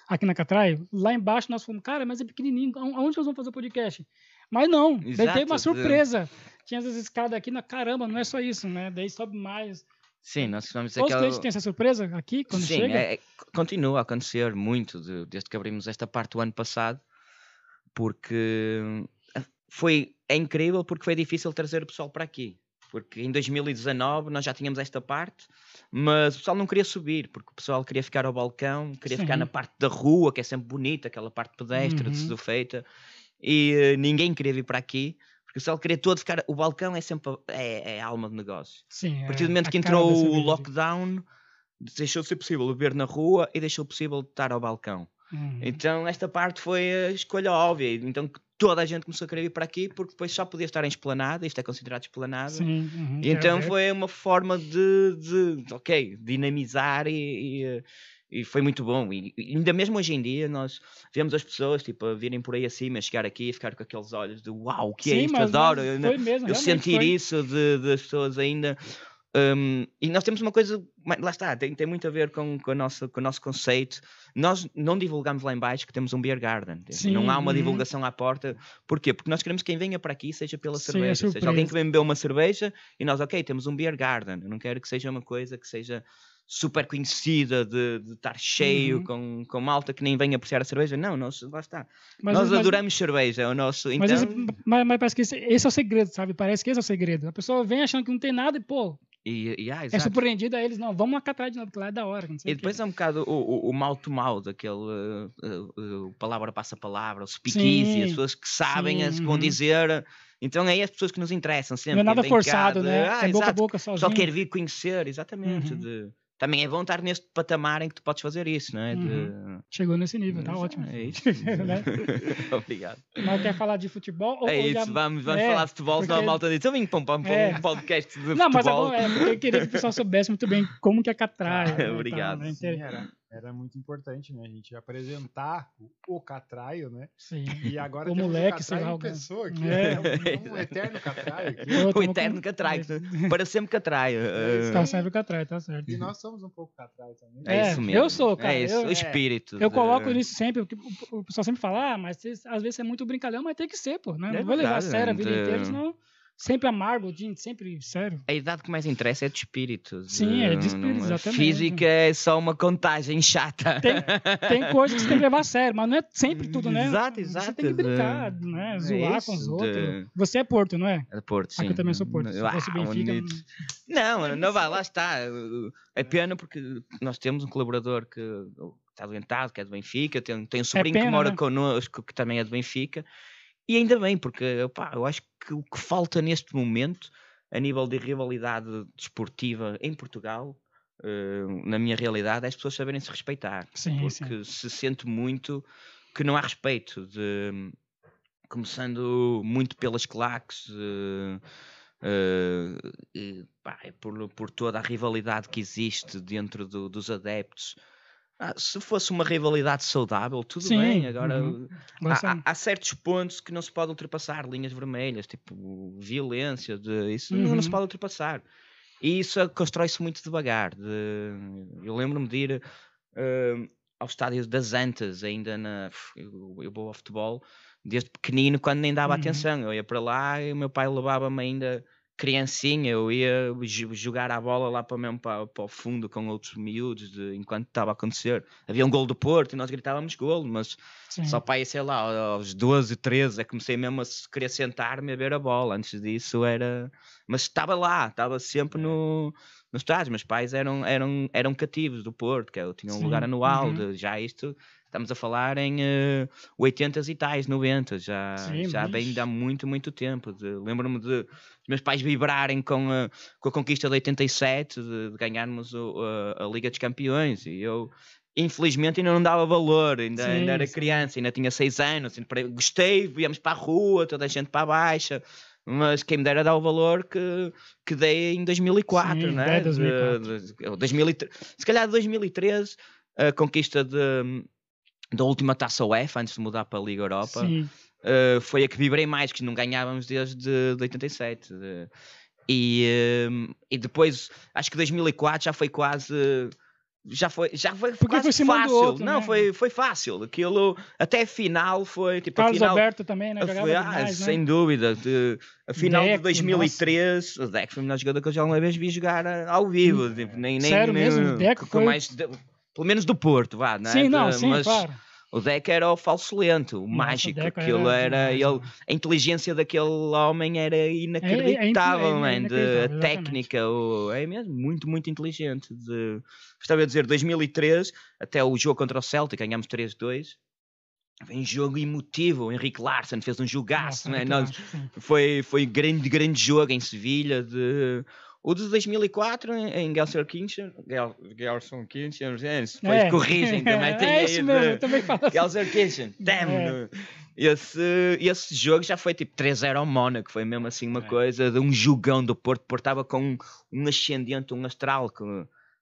aqui na Catrai, lá embaixo nós fomos, cara, mas é pequenininho, aon- aonde nós vamos fazer o podcast? Mas não, daí teve Exato, uma de- surpresa. Tinha essas escadas aqui, na caramba, não é só isso, né? Daí sobe mais. Sim, nós vamos Todos os aquela... clientes têm essa surpresa aqui, quando Sim, chega? é- é- continua a acontecer muito de- desde que abrimos esta parte do ano passado, porque ah, foi é incrível porque foi difícil trazer o pessoal para aqui. Porque em 2019 nós já tínhamos esta parte, mas o pessoal não queria subir, porque o pessoal queria ficar ao balcão, queria ficar Sim. na parte da rua, que é sempre bonita, aquela parte pedestre de Uhum. tudo feita, e eh, ninguém queria vir para aqui, porque o pessoal queria todo ficar. O balcão é sempre a- é, é alma de negócio. Sim, A partir do momento que É, entrou o lockdown, deixou de ser possível beber na rua e deixou possível estar ao balcão. Uhum. Então esta parte foi a escolha óbvia. Então toda a gente começou a querer vir para aqui porque depois só podia estar em esplanada, isto é considerado esplanada. Sim, uhum, E então foi uma forma de, de, de, ok, dinamizar e, e, e foi muito bom. E, ainda mesmo hoje em dia nós vemos as pessoas tipo, a virem por aí acima, a chegar aqui e ficar com aqueles olhos de uau, o que é Sim, isto? Adoro. Eu, foi mesmo, eu sentir foi. isso de, das pessoas ainda Um, e nós temos uma coisa, lá está, tem, tem muito a ver com, com, a nossa, com o nosso conceito. Nós não divulgamos lá embaixo que temos um beer garden. Sim, não há uma uhum. divulgação à porta. Porquê? Porque nós queremos que quem venha para aqui seja pela Sim, cerveja. É seja alguém que vem beber uma cerveja e nós, ok, temos um beer garden. Eu não quero que seja uma coisa que seja super conhecida de, de estar cheio uhum. com, com malta que nem vem apreciar a cerveja. Não, nós, lá está. Mas, nós mas, adoramos cerveja. É o nosso, então... mas, esse, mas, mas, parece que esse, esse, é o segredo, sabe? Parece que esse é o segredo. A pessoa vem achando que não tem nada e, pô. E, e ah, é surpreendido a eles, não, vamos acatar de novo, porque lá é da hora. e depois é um bocado o, o, o mal to mal, daquele uh, uh, uh, palavra passa palavra, o speakeasy, as pessoas que sabem sim, as que vão uhum. dizer. Então é aí as pessoas que nos interessam sempre. Não é nada forçado, né? Ah, é boca a boca sozinho. Só quer vir conhecer, exatamente. Uhum. De, também é bom estar neste patamar em que tu podes fazer isso, não é? Uhum. De... Chegou nesse nível, tá ótimo. É isso. né? Obrigado. Mas quer falar de futebol? Ou, é isso, já... vamos, vamos é, falar de futebol, porque... senão a malta diz, eu vim para um, é. podcast de não, futebol. Não, mas é, bom, é eu queria que o pessoal soubesse muito bem como que é Catraia. Ah, Obrigado. Né? Sim, era muito importante, né? A gente apresentar o, o Catraio, né? Sim. E agora o moleque, o Catraio em pessoa aqui, é. é um, um, eterno Catraio aqui. O eterno Catraio, para sempre Catraio. É tá sempre Catraio, tá certo. E nós somos um pouco Catraio também. É, é isso mesmo. Eu sou, cara. É isso, eu, o espírito. Eu coloco isso sempre, porque o pessoal sempre fala, ah, mas às vezes é muito brincalhão, mas tem que ser, pô. Né? Não vou levar a sério a vida inteira, senão sempre amargo, sempre sério. A idade que mais interessa é de espírito. Sim, é de espírito, não, exatamente. Física é só uma contagem chata. Tem, tem coisas que você tem que levar a sério, mas não é sempre tudo, né? Exato, exato. Você tem que brincar, né? É Zoar é com os outros. De... Você é Porto, não é? É Porto, sim. Aqui eu também sou Porto. Se ah, fosse Benfica... Não, não, não vai, lá está. É pena porque nós temos um colaborador que está doentado, que é do Benfica, tem, tem um sobrinho é pena, que mora né? connosco, que também é do Benfica, e ainda bem, porque eu acho que o que falta neste momento, a nível de rivalidade desportiva em Portugal, uh, na minha realidade, é as pessoas saberem se respeitar. Sim, porque sim. se sente muito que não há respeito, de, começando muito pelas claques. Uh, uh, pá, é por, por toda a rivalidade que existe dentro do, dos adeptos, ah, se fosse uma rivalidade saudável, tudo Sim, bem. Agora, uhum. há, há, certos pontos que não se pode ultrapassar, linhas vermelhas, tipo violência, de, isso uhum. não se pode ultrapassar. E isso constrói-se muito devagar. De, eu lembro-me de ir uh, ao estádio das Antas, ainda na. Eu, eu, vou ao futebol desde pequenino, quando nem dava uhum. atenção. Eu ia para lá e o meu pai levava-me ainda criancinha, eu ia jogar a bola lá para mesmo para, para o fundo com outros miúdos de, enquanto estava a acontecer. Havia um gol do Porto e nós gritávamos gol, mas Sim. só para aí, sei lá, aos 12, 13 é comecei mesmo a querer sentar-me a ver a bola. Antes disso era. Mas estava lá, estava sempre no, no estádio. Meus pais eram, eram, eram cativos do Porto, que eu tinha um Sim. lugar anual, uhum. de, já isto Estamos a falar em uh, eh, 80 e tais, 90, já, Sim, já mas... há muito, muito tempo. Lembro-me de, meus pais vibrarem com a, com a conquista de 87, de, de ganharmos o, a, a, Liga dos Campeões, e eu infelizmente ainda não dava valor, ainda, sim, ainda era sim. criança, ainda tinha 6 anos, gostei, viemos para a rua, toda a gente para a baixa, mas quem me dera dar o valor que, que dei em 2004, sim, né? 2004. De, de, 2003, se calhar 2013, a conquista de, da última taça UEFA, antes de mudar para a Liga Europa, uh, foi a que vibrei mais, que não ganhávamos desde de 87. De, e, uh, e depois, acho que 2004 já foi quase já foi, já foi Porque quase foi fácil. Outro, não, né? foi, foi fácil. Aquilo até final foi tipo. Carlos final, Alberto também, né? Foi, ah, demais, sem né? dúvida. De, a final Deck, de 2003, nossa. o Deck foi o melhor jogador que eu já alguma vez vi jogar ao vivo. Hum, tipo, nem, nem, Sério nem, mesmo? Deck com foi... mais, de, pelo menos do Porto, vá, não é? Sim, não, sim, mas, claro. O Deck era o falso lento, o mágico. Aquilo era. era ele, a inteligência daquele homem era inacreditável, é, é, é, é a técnica. O, é mesmo, muito, muito inteligente. De, estava a dizer, 2003, até o jogo contra o Celtic, ganhámos 3-2. Vem jogo emotivo, o Henrique Larsen fez um jogaço, Nossa, né? Nós, foi, foi grande, grande jogo em Sevilha. De, o de 2004 em Gelsenkirchen, Gelsenkirchen, depois é. corrigem também. Tem é isso mesmo, também falo assim. Gelsenkirchen, damn! É. Esse, esse jogo já foi tipo 3-0 ao Mónaco, foi mesmo assim uma é. coisa de um jogão do Porto. Estava com um ascendente, um astral, que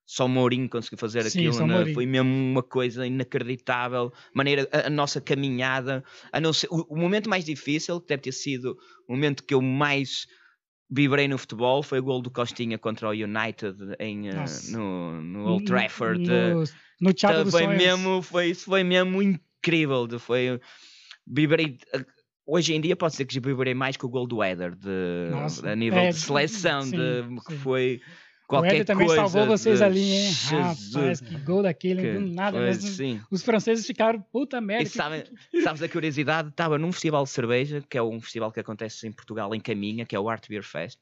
só o Mourinho conseguiu fazer Sim, aquilo, né? foi mesmo uma coisa inacreditável. Maneira, a, a nossa caminhada, a não ser, o, o momento mais difícil, que deve ter sido o momento que eu mais vibrei no futebol foi o gol do Costinha contra o United em, uh, no, no, Old Trafford. No, no Teatro dos foi mesmo, foi, isso foi mesmo incrível. Foi, vibrei, hoje em dia pode ser que vibrei mais com o gol do Éder de, Nossa, a nível é, de seleção, sim, de, que sim. Foi O qualquer Éder também coisa. salvou vocês de ali, hein? Jesus, Rapaz, que gol daquele, que do nada foi, mesmo. sim. Os franceses ficaram, puta merda. E sabe, sabes a curiosidade? Estava num festival de cerveja, que é um festival que acontece em Portugal, em Caminha, que é o Art Beer Fest.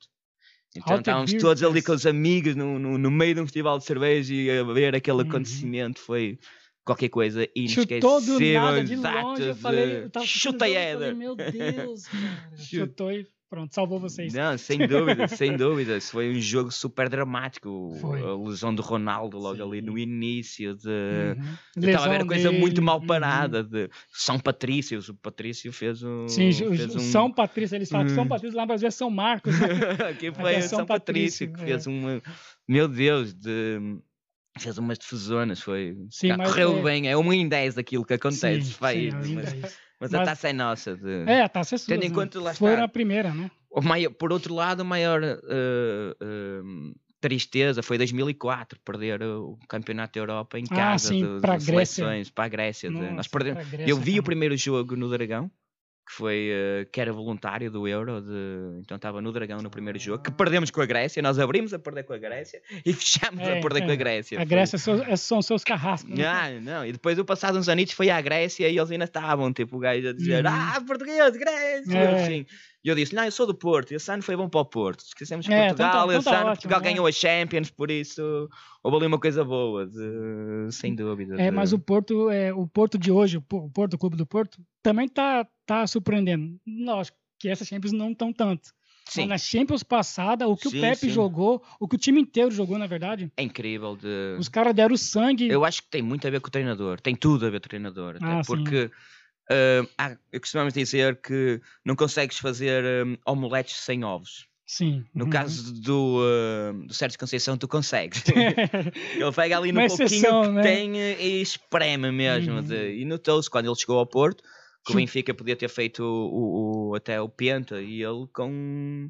Então Art estávamos todos ali Fest. com os amigos no, no, no meio de um festival de cerveja e a ver aquele Uhum. acontecimento. Foi qualquer coisa inesquecível. Chutou do nada, de longe, eu falei, eu tava falei, Éder. meu Deus, cara. Chutou e pronto, salvou vocês. Não, sem dúvida, sem dúvida. Isso Foi um jogo super dramático. Foi. A lesão do Ronaldo logo ali no início. De... Uhum. Eu Estava a ver coisa muito mal uhum. parada. De São Patrício. O Patrício fez um. Sim, fez um... São Patrício, eles falam que São Hum. Patrício lá no Brasil é São Marcos. né? Aqui foi é São São Patrício, Patrício, que é. fez uma. Meu Deus, de. Fez umas defesonas, foi. Sim, mas correu é- bem, é um em 10 daquilo que acontece. Sim, vai, sim, ainda mas, mas a taça é nossa. De... É, a taça é sua. Tendo em conta, lá Foi está. a primeira, né? O maior- por outro lado, a maior eh, eh, tristeza foi 2004, perder o Campeonato da Europa em Ah, casa sim, de, para de seleções, para a Grécia. de- nós Nossa, perdemos, Grécia, eu vi cara. o primeiro jogo no Dragão, que foi eh, que era voluntário do Euro, de- então estava no Dragão no primeiro jogo, que perdemos com a Grécia, nós abrimos a perder com a Grécia e fechamos É, a perder é. com a Grécia. A Foi- Grécia são, é- são seus carrascos. né? ah, não, e depois eu passado uns anitos foi à Grécia e eles ainda estavam, tipo, o gajo a dizer, Uhum. ah, português, Grécia, É. assim. E eu disse, não, eu sou do Porto, esse ano foi bom para o Porto. Esquecemos que É, então tá- Portugal, então esse tá ano ótimo, Portugal né? ganhou a Champions, por isso houve ali uma coisa boa, de- sem dúvida. É, de- mas o Porto, é, o Porto de hoje, o Po- o Porto, o Clube do Porto, também tá, tá surpreendendo. Lógico que essas Champions não estão tanto. Sim, na Champions passada, o que Sim, o Pepe sim. jogou, o que o time inteiro jogou, na verdade, é incrível. De... os caras deram sangue. Eu acho que tem muito a ver com o treinador, tem tudo a ver com o treinador, Ah, sim. porque ah, há- eu costumamos dizer que não consegues fazer hum, omeletes sem ovos. Sim. No uhum. caso do, uh, do Sérgio Conceição, tu consegues. Ele pega ali no pouquinho exceção, que né? tem e espreme mesmo. Uhum. de- e notou-se quando ele chegou ao Porto que o Benfica podia ter feito o, o- até o Penta e ele com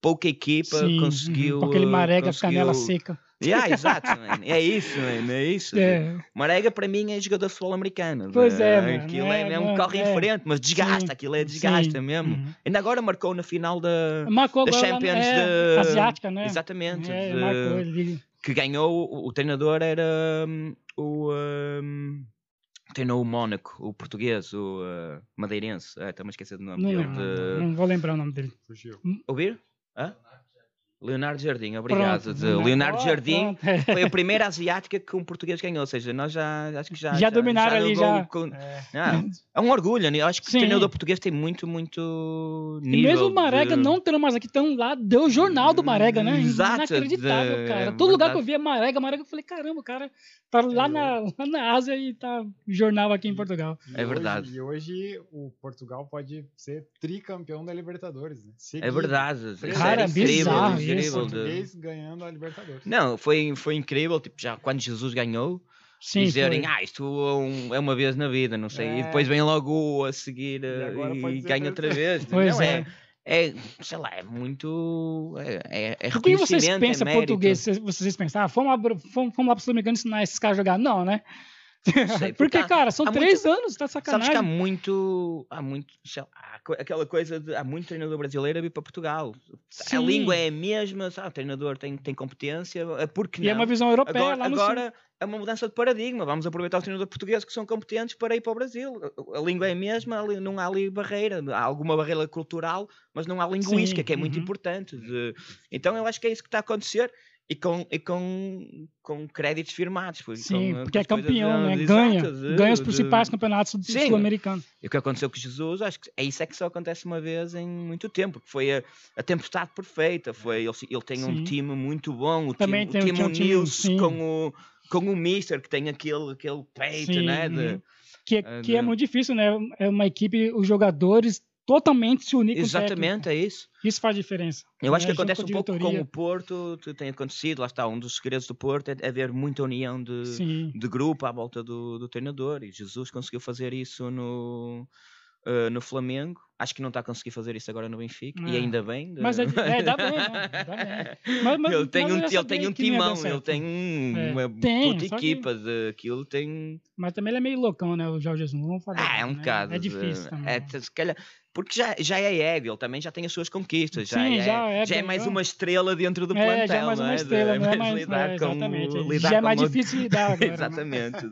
pouca equipa Sim, uhum, conseguiu. Com aquele marega, conseguiu... canela seca. Yeah, exato, man. é isso, man, é isso. É, Marega para mim é jogador de futebol americano. Pois é, mano, Aquilo é, é, mesmo mano, corre em é. frente, mas desgasta, Sim, aquilo é desgasta sim, mesmo. uhum. Ainda agora marcou na final da, Marcou da Champions é, de- asiática, né? Exatamente. É, de- marcou. Que ganhou, o, o treinador era hum, o. hum, treinou o Mónaco, o português, o uh, madeirense. Ah, Estou-me a esquecer do nome Não, dele. lembro, de- não vou lembrar o nome dele. Fugiu. Ouvir? Hã? Leonardo Jardim, obrigado. Pronto, de né? Leonardo Jardim pronto, é. foi a primeira asiática que um português ganhou. Ou seja, nós já acho que já. Já dominaram ali, levou já. com- É, Não, é um orgulho, né? Eu acho que Sim. o treinador português tem muito, muito E nível. mesmo o Marega de- não tendo mais aqui, tão lá, deu o jornal do Marega, né? Exato, Inacreditável, de- cara. é Todo lugar que eu via Marega, Marega, eu falei, caramba, o cara tá lá na, lá na Ásia e tá jornal aqui em Portugal. e É hoje- verdade. E hoje o Portugal pode ser tricampeão da Libertadores. Né? É verdade. Cara, incrível, bizarro isso. Incrível de- Português ganhando a Libertadores. Não, foi, foi incrível. Tipo, já quando Jesus ganhou, Sim, dizerem, foi. ah, isto é é uma vez na vida, não sei. E É. depois vem logo a seguir eh, agora pode e ganha outra vez. Pois não, é. é. é, sei lá, é muito. É, é, é O que vocês é pensam mérito. português? Vocês, pensam, ah, fomos lá, fomos, fomos lá pro Sul-Americano ensinar esses caras a jogar? Não, né? Sei, Porque, porque cara, são três anos, tá de Sabes sacanagem. que há muito. Há muito. lá, aquela coisa de. Há muito treinador brasileiro a vir para Portugal. A Sim. língua é a mesma, sabe? o treinador tem, tem competência, é porque E é não? uma visão europeia Agora, lá no Sul. agora é uma mudança de paradigma. Vamos aproveitar os treinadores portugueses que são competentes para ir para o Brasil. A- A língua é a mesma, não há ali barreira. Há alguma barreira cultural, mas não há linguística, Sim, que é muito uhum. importante. De- Então eu acho que é isso que está a acontecer. E com, e com, com créditos firmados. por- Sim, com- porque é campeão, né? de- Ganha. de- Ganha os de- principais campeonatos do Sim. sul-americano. e o que aconteceu com Jesus, acho que é isso é que só acontece uma vez em muito tempo, que foi a, a tempestade perfeita. Foi, ele, ele tem um Sim. time muito bom, o Também time, tem- o time um time, sim. com o, com o Mister, que tem aquele, aquele peito, Sim, né? de-. Que, Ah, que é muito difícil, né? É uma equipe, os jogadores totalmente se unir com o Exatamente, é isso. Isso faz diferença. Eu acho né? que acontece um pouco com o Porto, tem acontecido, lá está, um dos segredos do Porto é haver muita união de, Sim. de grupo à volta do, do treinador e Jesus conseguiu fazer isso no, uh, no Flamengo. Acho que não está a conseguir fazer isso agora no Benfica. E Ah. ainda bem. de- Mas é, é, dá bem, não, dá bem. Mas- mas- ele tem um, ele tem um timão, ele tem um- É, uma tem, puta só que- equipa de aquilo tem. Mas também ele é meio loucão, né? O Jorge Jesus. Vamos falar. Ah, é um né? bocado. É difícil é, se calhar, porque já, já é ego, ele também já tem as suas conquistas. Já, Sim, é, já é, já é mais então- uma estrela dentro do É, plantel. já é mais uma é? estrela, não é mais mais. lidar é, com- exatamente. lidar já é mais uma- difícil lidar agora. né? Exatamente.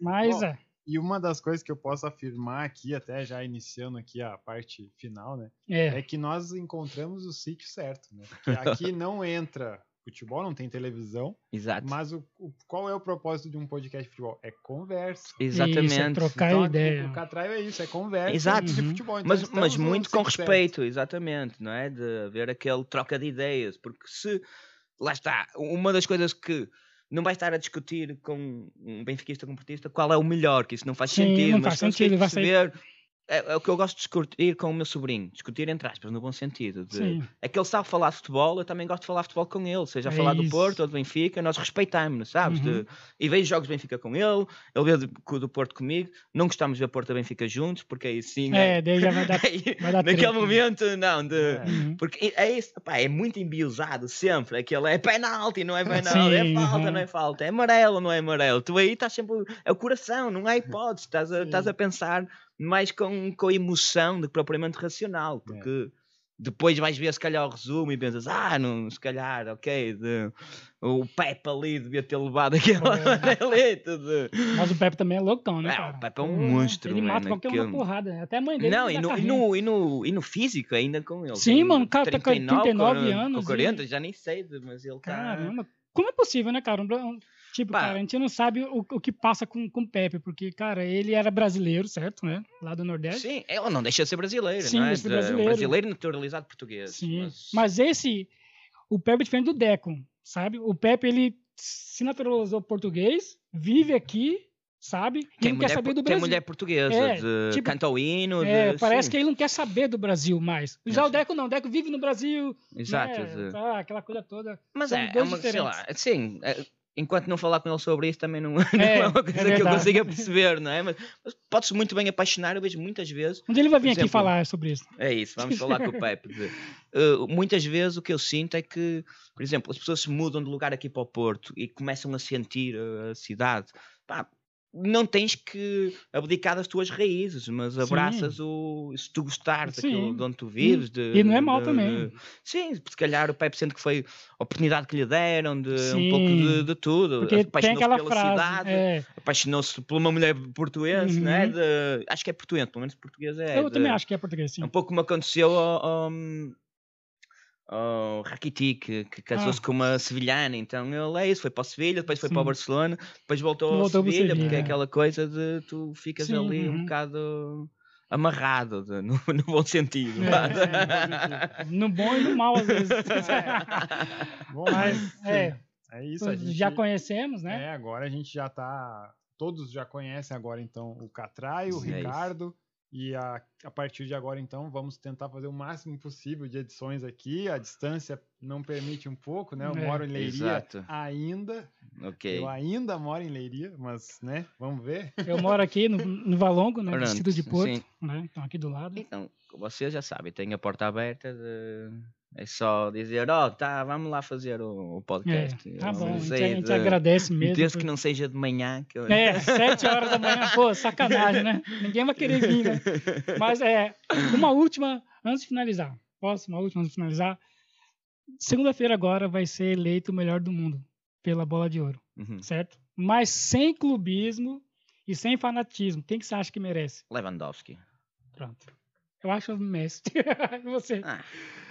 Mas Bom, é. E uma das coisas que eu posso afirmar aqui, até já iniciando aqui a parte final, né? É. É que nós encontramos o sítio certo, né? Porque aqui não entra futebol, não tem televisão, Exato. mas o, o- qual é o propósito de um podcast de futebol? É conversa. Exatamente. Isso, é trocar Então, ideia. O Catraio é isso, é conversa Exato. de Uhum. futebol. Então mas, estamos mas no muito com respeito, exatamente, não é? De haver aquele troca de ideias, porque se lá está, uma das coisas que não vai estar a discutir com um benfiquista com um portista qual é o melhor, que isso não faz Sim, sentido, não mas faz conseguir sentido, vai sair- perceber. É, é o que eu gosto de discutir com o meu sobrinho, discutir entre aspas, no bom sentido. de- Sim. é que ele sabe falar futebol, eu também gosto de falar futebol com ele, seja a É falar do isso. Porto ou do Benfica, nós respeitamos, sabes? De- Uhum. e vejo jogos do Benfica com ele, ele vê do, do Porto comigo, não gostamos de ver Porto e Benfica juntos, porque aí sim. É, daí já vai dar. Vai dar naquele momento, não, de. É. Uhum. Porque é isso, pá, é muito embiosado sempre. Aquele é penalti, não é penalti, é falta, uhum. não é falta, é amarelo, não é amarelo. Tu aí estás sempre. É o coração, não há hipótese. Estás a, estás a pensar mais com, com emoção do que propriamente racional. Porque depois vais ver se calhar o resumo e pensas, ah, não, se calhar, ok, de- o Pepe ali devia ter levado aquela amareleta. De... Mas o Pepe também é loucão, né? É, cara? o Pepe é um monstro, Ele mano, mata qualquer um aquele- na porrada. né? Até a mãe dele. Não, e no, e, no, e, no, e no físico ainda com ele. Sim, mano, o cara tá com 39 com- anos Com e- 40, já nem sei, mas ele tá. Caramba. Como é possível, né, cara? Um- Tipo, cara, a gente não sabe o, o que passa com, com o Pepe, porque, cara, ele era brasileiro, certo, né? Lá do Nordeste. Sim, ela não deixa de ser brasileira, Sim, não é? deixa de ser De- brasileiro. brasileiro naturalizado português. Sim. mas- Mas esse, o Pepe é diferente do Deco, sabe? O Pepe, ele se naturalizou português, vive aqui, sabe? E Tem não mulher, quer saber do tem Brasil. mulher portuguesa, É, de, tipo, canta o hino. É, de- parece sim, que ele não quer saber do Brasil mais. Já É, o sim. Deco não, o Deco vive no Brasil, Exato. né? Tá, aquela coisa toda. Mas são é, é uma, sei lá, diferentes. É- enquanto não falar com ele sobre isso, também não, não É, é, uma é coisa que eu consiga perceber, não é? Mas, mas pode-se muito bem apaixonar, eu vejo muitas vezes. Onde ele vai vir aqui exemplo, falar sobre isso? É isso, vamos falar com o Pepe. Uh, muitas vezes o que eu sinto é que, por exemplo, as pessoas se mudam de lugar aqui para o Porto e começam a sentir a, a cidade. Pá, não tens que abdicar das tuas raízes, mas abraças o. Se tu gostares daquilo Sim. de onde tu vives. De, E não é mau de- também. de- sim, se calhar o Pepe sente que foi a oportunidade que lhe deram, de um Sim. pouco de, tudo. Porque Apaixonou-se pela frase. cidade, é, apaixonou-se por uma mulher portuense? Uhum. De, acho que é portuense, pelo menos português é. eu também acho que é português, sim. um pouco como aconteceu ao, ao, ao Rakitic, que, que casou-se Ah. com uma sevilhana, então ele é isso, foi para o Sevilha, depois foi para o Sim. Barcelona, depois voltou, Voltou ao o Sevilha, porque é Sevilha. aquela coisa de tu ficas Sim, ali um uhum. bocado amarrado, de- no, no bom sentido. É, é, No bom e no mal, às vezes. Bom, Mas, sim, é, é isso. A gente, já conhecemos, né? É, agora a gente já tá. Todos já conhecem agora, então, o Catraio, o É isso. E a, a partir de agora, então, vamos tentar fazer o máximo possível de edições aqui. A distância não permite um pouco, né? Eu É, moro em Leiria exato. ainda. ok. Eu ainda moro em Leiria, mas, né? Vamos ver. Eu moro aqui no, no Valongo, né? Pronto, Distrito de Porto, sim. né? Então, aqui do lado. Então, vocês já sabem, tem a porta aberta. de- É só dizer, ó, tá, vamos lá fazer o, o É, podcast. tá Eu bom, a gente, a gente de- agradece mesmo. Desde por- que não seja de manhã. Que eu... É, sete horas da manhã, pô, sacanagem, né? Ninguém vai querer vir, né? Mas é, uma última, antes de finalizar. Posso? Uma última antes de finalizar. Segunda-feira agora vai ser eleito o melhor do mundo pela bola de ouro, Uhum. certo? Mas sem clubismo e sem fanatismo. Quem que você acha que merece? Lewandowski. Pronto. Eu acho o Messi. Você? Ah,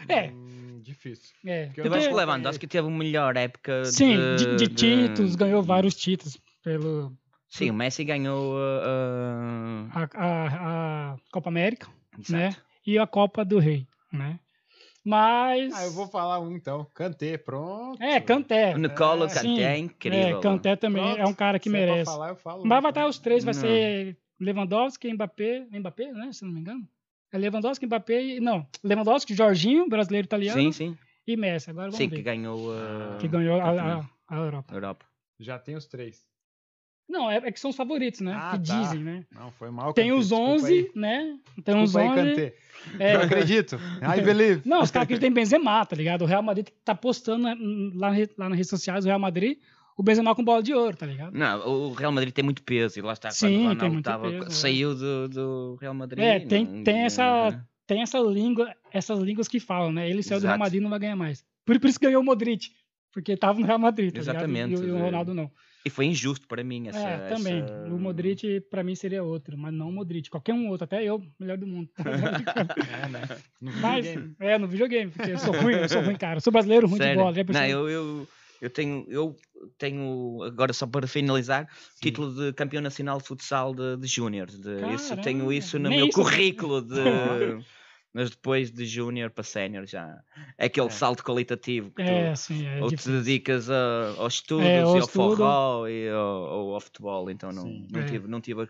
É, Hum, difícil. é. Eu acho que o Lewandowski teve a melhor época Sim, de, de, de títulos, ganhou vários títulos pelo Sim, o Messi ganhou uh, a, a, a Copa América, né? exato. E a Copa do Rei, né? Mas Ah, eu vou falar um então. Kanté, pronto. é Kanté. O Nicola É, Kanté é incrível. É, Kanté também Pronto, é um cara que Se é merece. falar, eu falo. Vai então. matar os três, vai Não. ser Lewandowski, Mbappé, Mbappé, né? Se não me engano. É Lewandowski, Mbappé e não, Lewandowski, Jorginho, brasileiro italiano Sim, sim. e Messi. Agora vamos Sim, ver. que ganhou uh, que ganhou a, a, a Europa. Europa. Já tem os três. Não, é, é que são os favoritos, né? Ah, que tá. dizem, né? Não, foi mal. Tem Kanté, os desculpa 11, aí. né? Tem os Desculpa aí, 11. Kanté. é, Não acredito. I believe. Não, os caras acreditam em Benzema, tá ligado? O Real Madrid tá postando né, lá, lá nas redes sociais, o Real Madrid, o Benzema com bola de ouro, tá ligado? Não, o Real Madrid tem muito peso e lá está Sim, quando o Ronaldo tava- peso, é. saiu do, do Real Madrid. É, tem, não- tem, essa, né? tem essa língua, essas línguas que falam, né? Ele saiu do Real Exato. Madrid e não vai ganhar mais. Por, por isso ganhou o Modric, porque tava no Real Madrid, tá Exatamente? E, o- e o é. Ronaldo não. E foi injusto para mim essa. é, também. essa- O Modric, pra mim, seria outro, mas não o Modric. Qualquer um outro, até eu, melhor do mundo. É, né? Mas, é, no videogame, porque eu sou ruim, eu sou ruim, cara. Eu sou brasileiro ruim de Sério? bola, já Não, eu, eu, eu tenho, eu tenho, agora só para finalizar, título de campeão nacional de futsal de, de júnior. Isso, tenho isso no nem meu isso currículo de. Mas depois de júnior para sénior já. É aquele É. salto qualitativo que É, tu sim, é ou te difícil. dedicas a, aos estudos É, ao e ao estudo. forró e ao, ao, ao futebol, então não, Sim. não, É. tive, não tive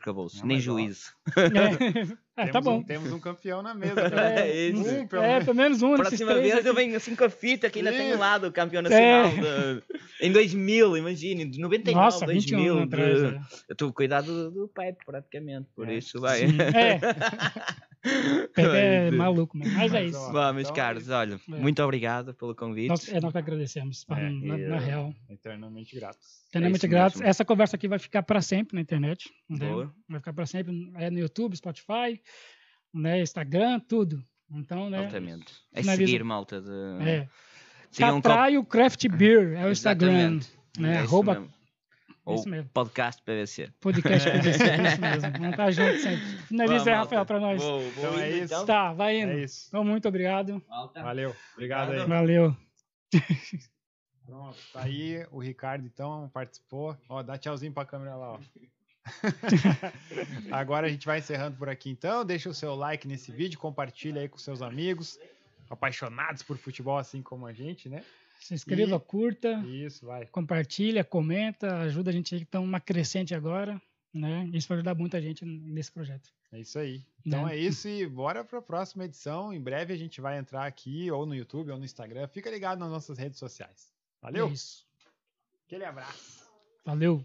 nem ó, juízo. É, É, Temos tá bom. Um, temos um campeão na mesa. É isso. Um, pelo É, menos. pelo menos um Próxima vez eu aqui. venho assim com a fita que ainda tenho Isso. lá do campeão nacional É. de- em 2000, imagine, de 99, Nossa, 21 2000. anos atrás. de- é. Eu estou a cuidar do, do Pepe praticamente, por É. isso vai. Sim, é. Pepe é de- maluco. Mas é isso. Vá, meus Então, caros, olha, É. muito obrigado pelo convite. Nós, é nós que agradecemos, É, na, na real. Eternamente gratos. Eternamente grátis. mesmo. Essa conversa aqui vai ficar para sempre na internet. né? Boa. Vai ficar para sempre é no YouTube, Spotify, né, Instagram, tudo. Então, né? Altamente. É Finaliza- seguir, malta. De... É. O Catraio Craft Beer é o Instagram. Exatamente. Né? É Arroba. Ou isso mesmo. podcast PVC. podcast PVC, isso mesmo. Vamos estar juntos sempre. Finaliza aí. Rafael, para nós. Vou, vou Então é indo, isso. Tá, vai indo. É isso. Então, muito obrigado. Malta. Valeu. Obrigado aí. Valeu. Pronto, tá aí o Ricardo, então, participou. Ó, dá tchauzinho pra câmera lá, ó. Agora a gente vai encerrando por aqui, então. Deixa o seu like nesse vídeo, compartilha aí com seus amigos, apaixonados por futebol, assim como a gente, né? Se inscreva, E- curta, Isso, vai. compartilha, comenta, ajuda a gente aí que estamos uma crescente agora. Né? Isso vai ajudar muita gente nesse projeto. É isso aí. Então Né? é isso e bora pra próxima edição. Em breve a gente vai entrar aqui, ou no YouTube, ou no Instagram. Fica ligado nas nossas redes sociais. Valeu? É isso. Aquele abraço. Valeu.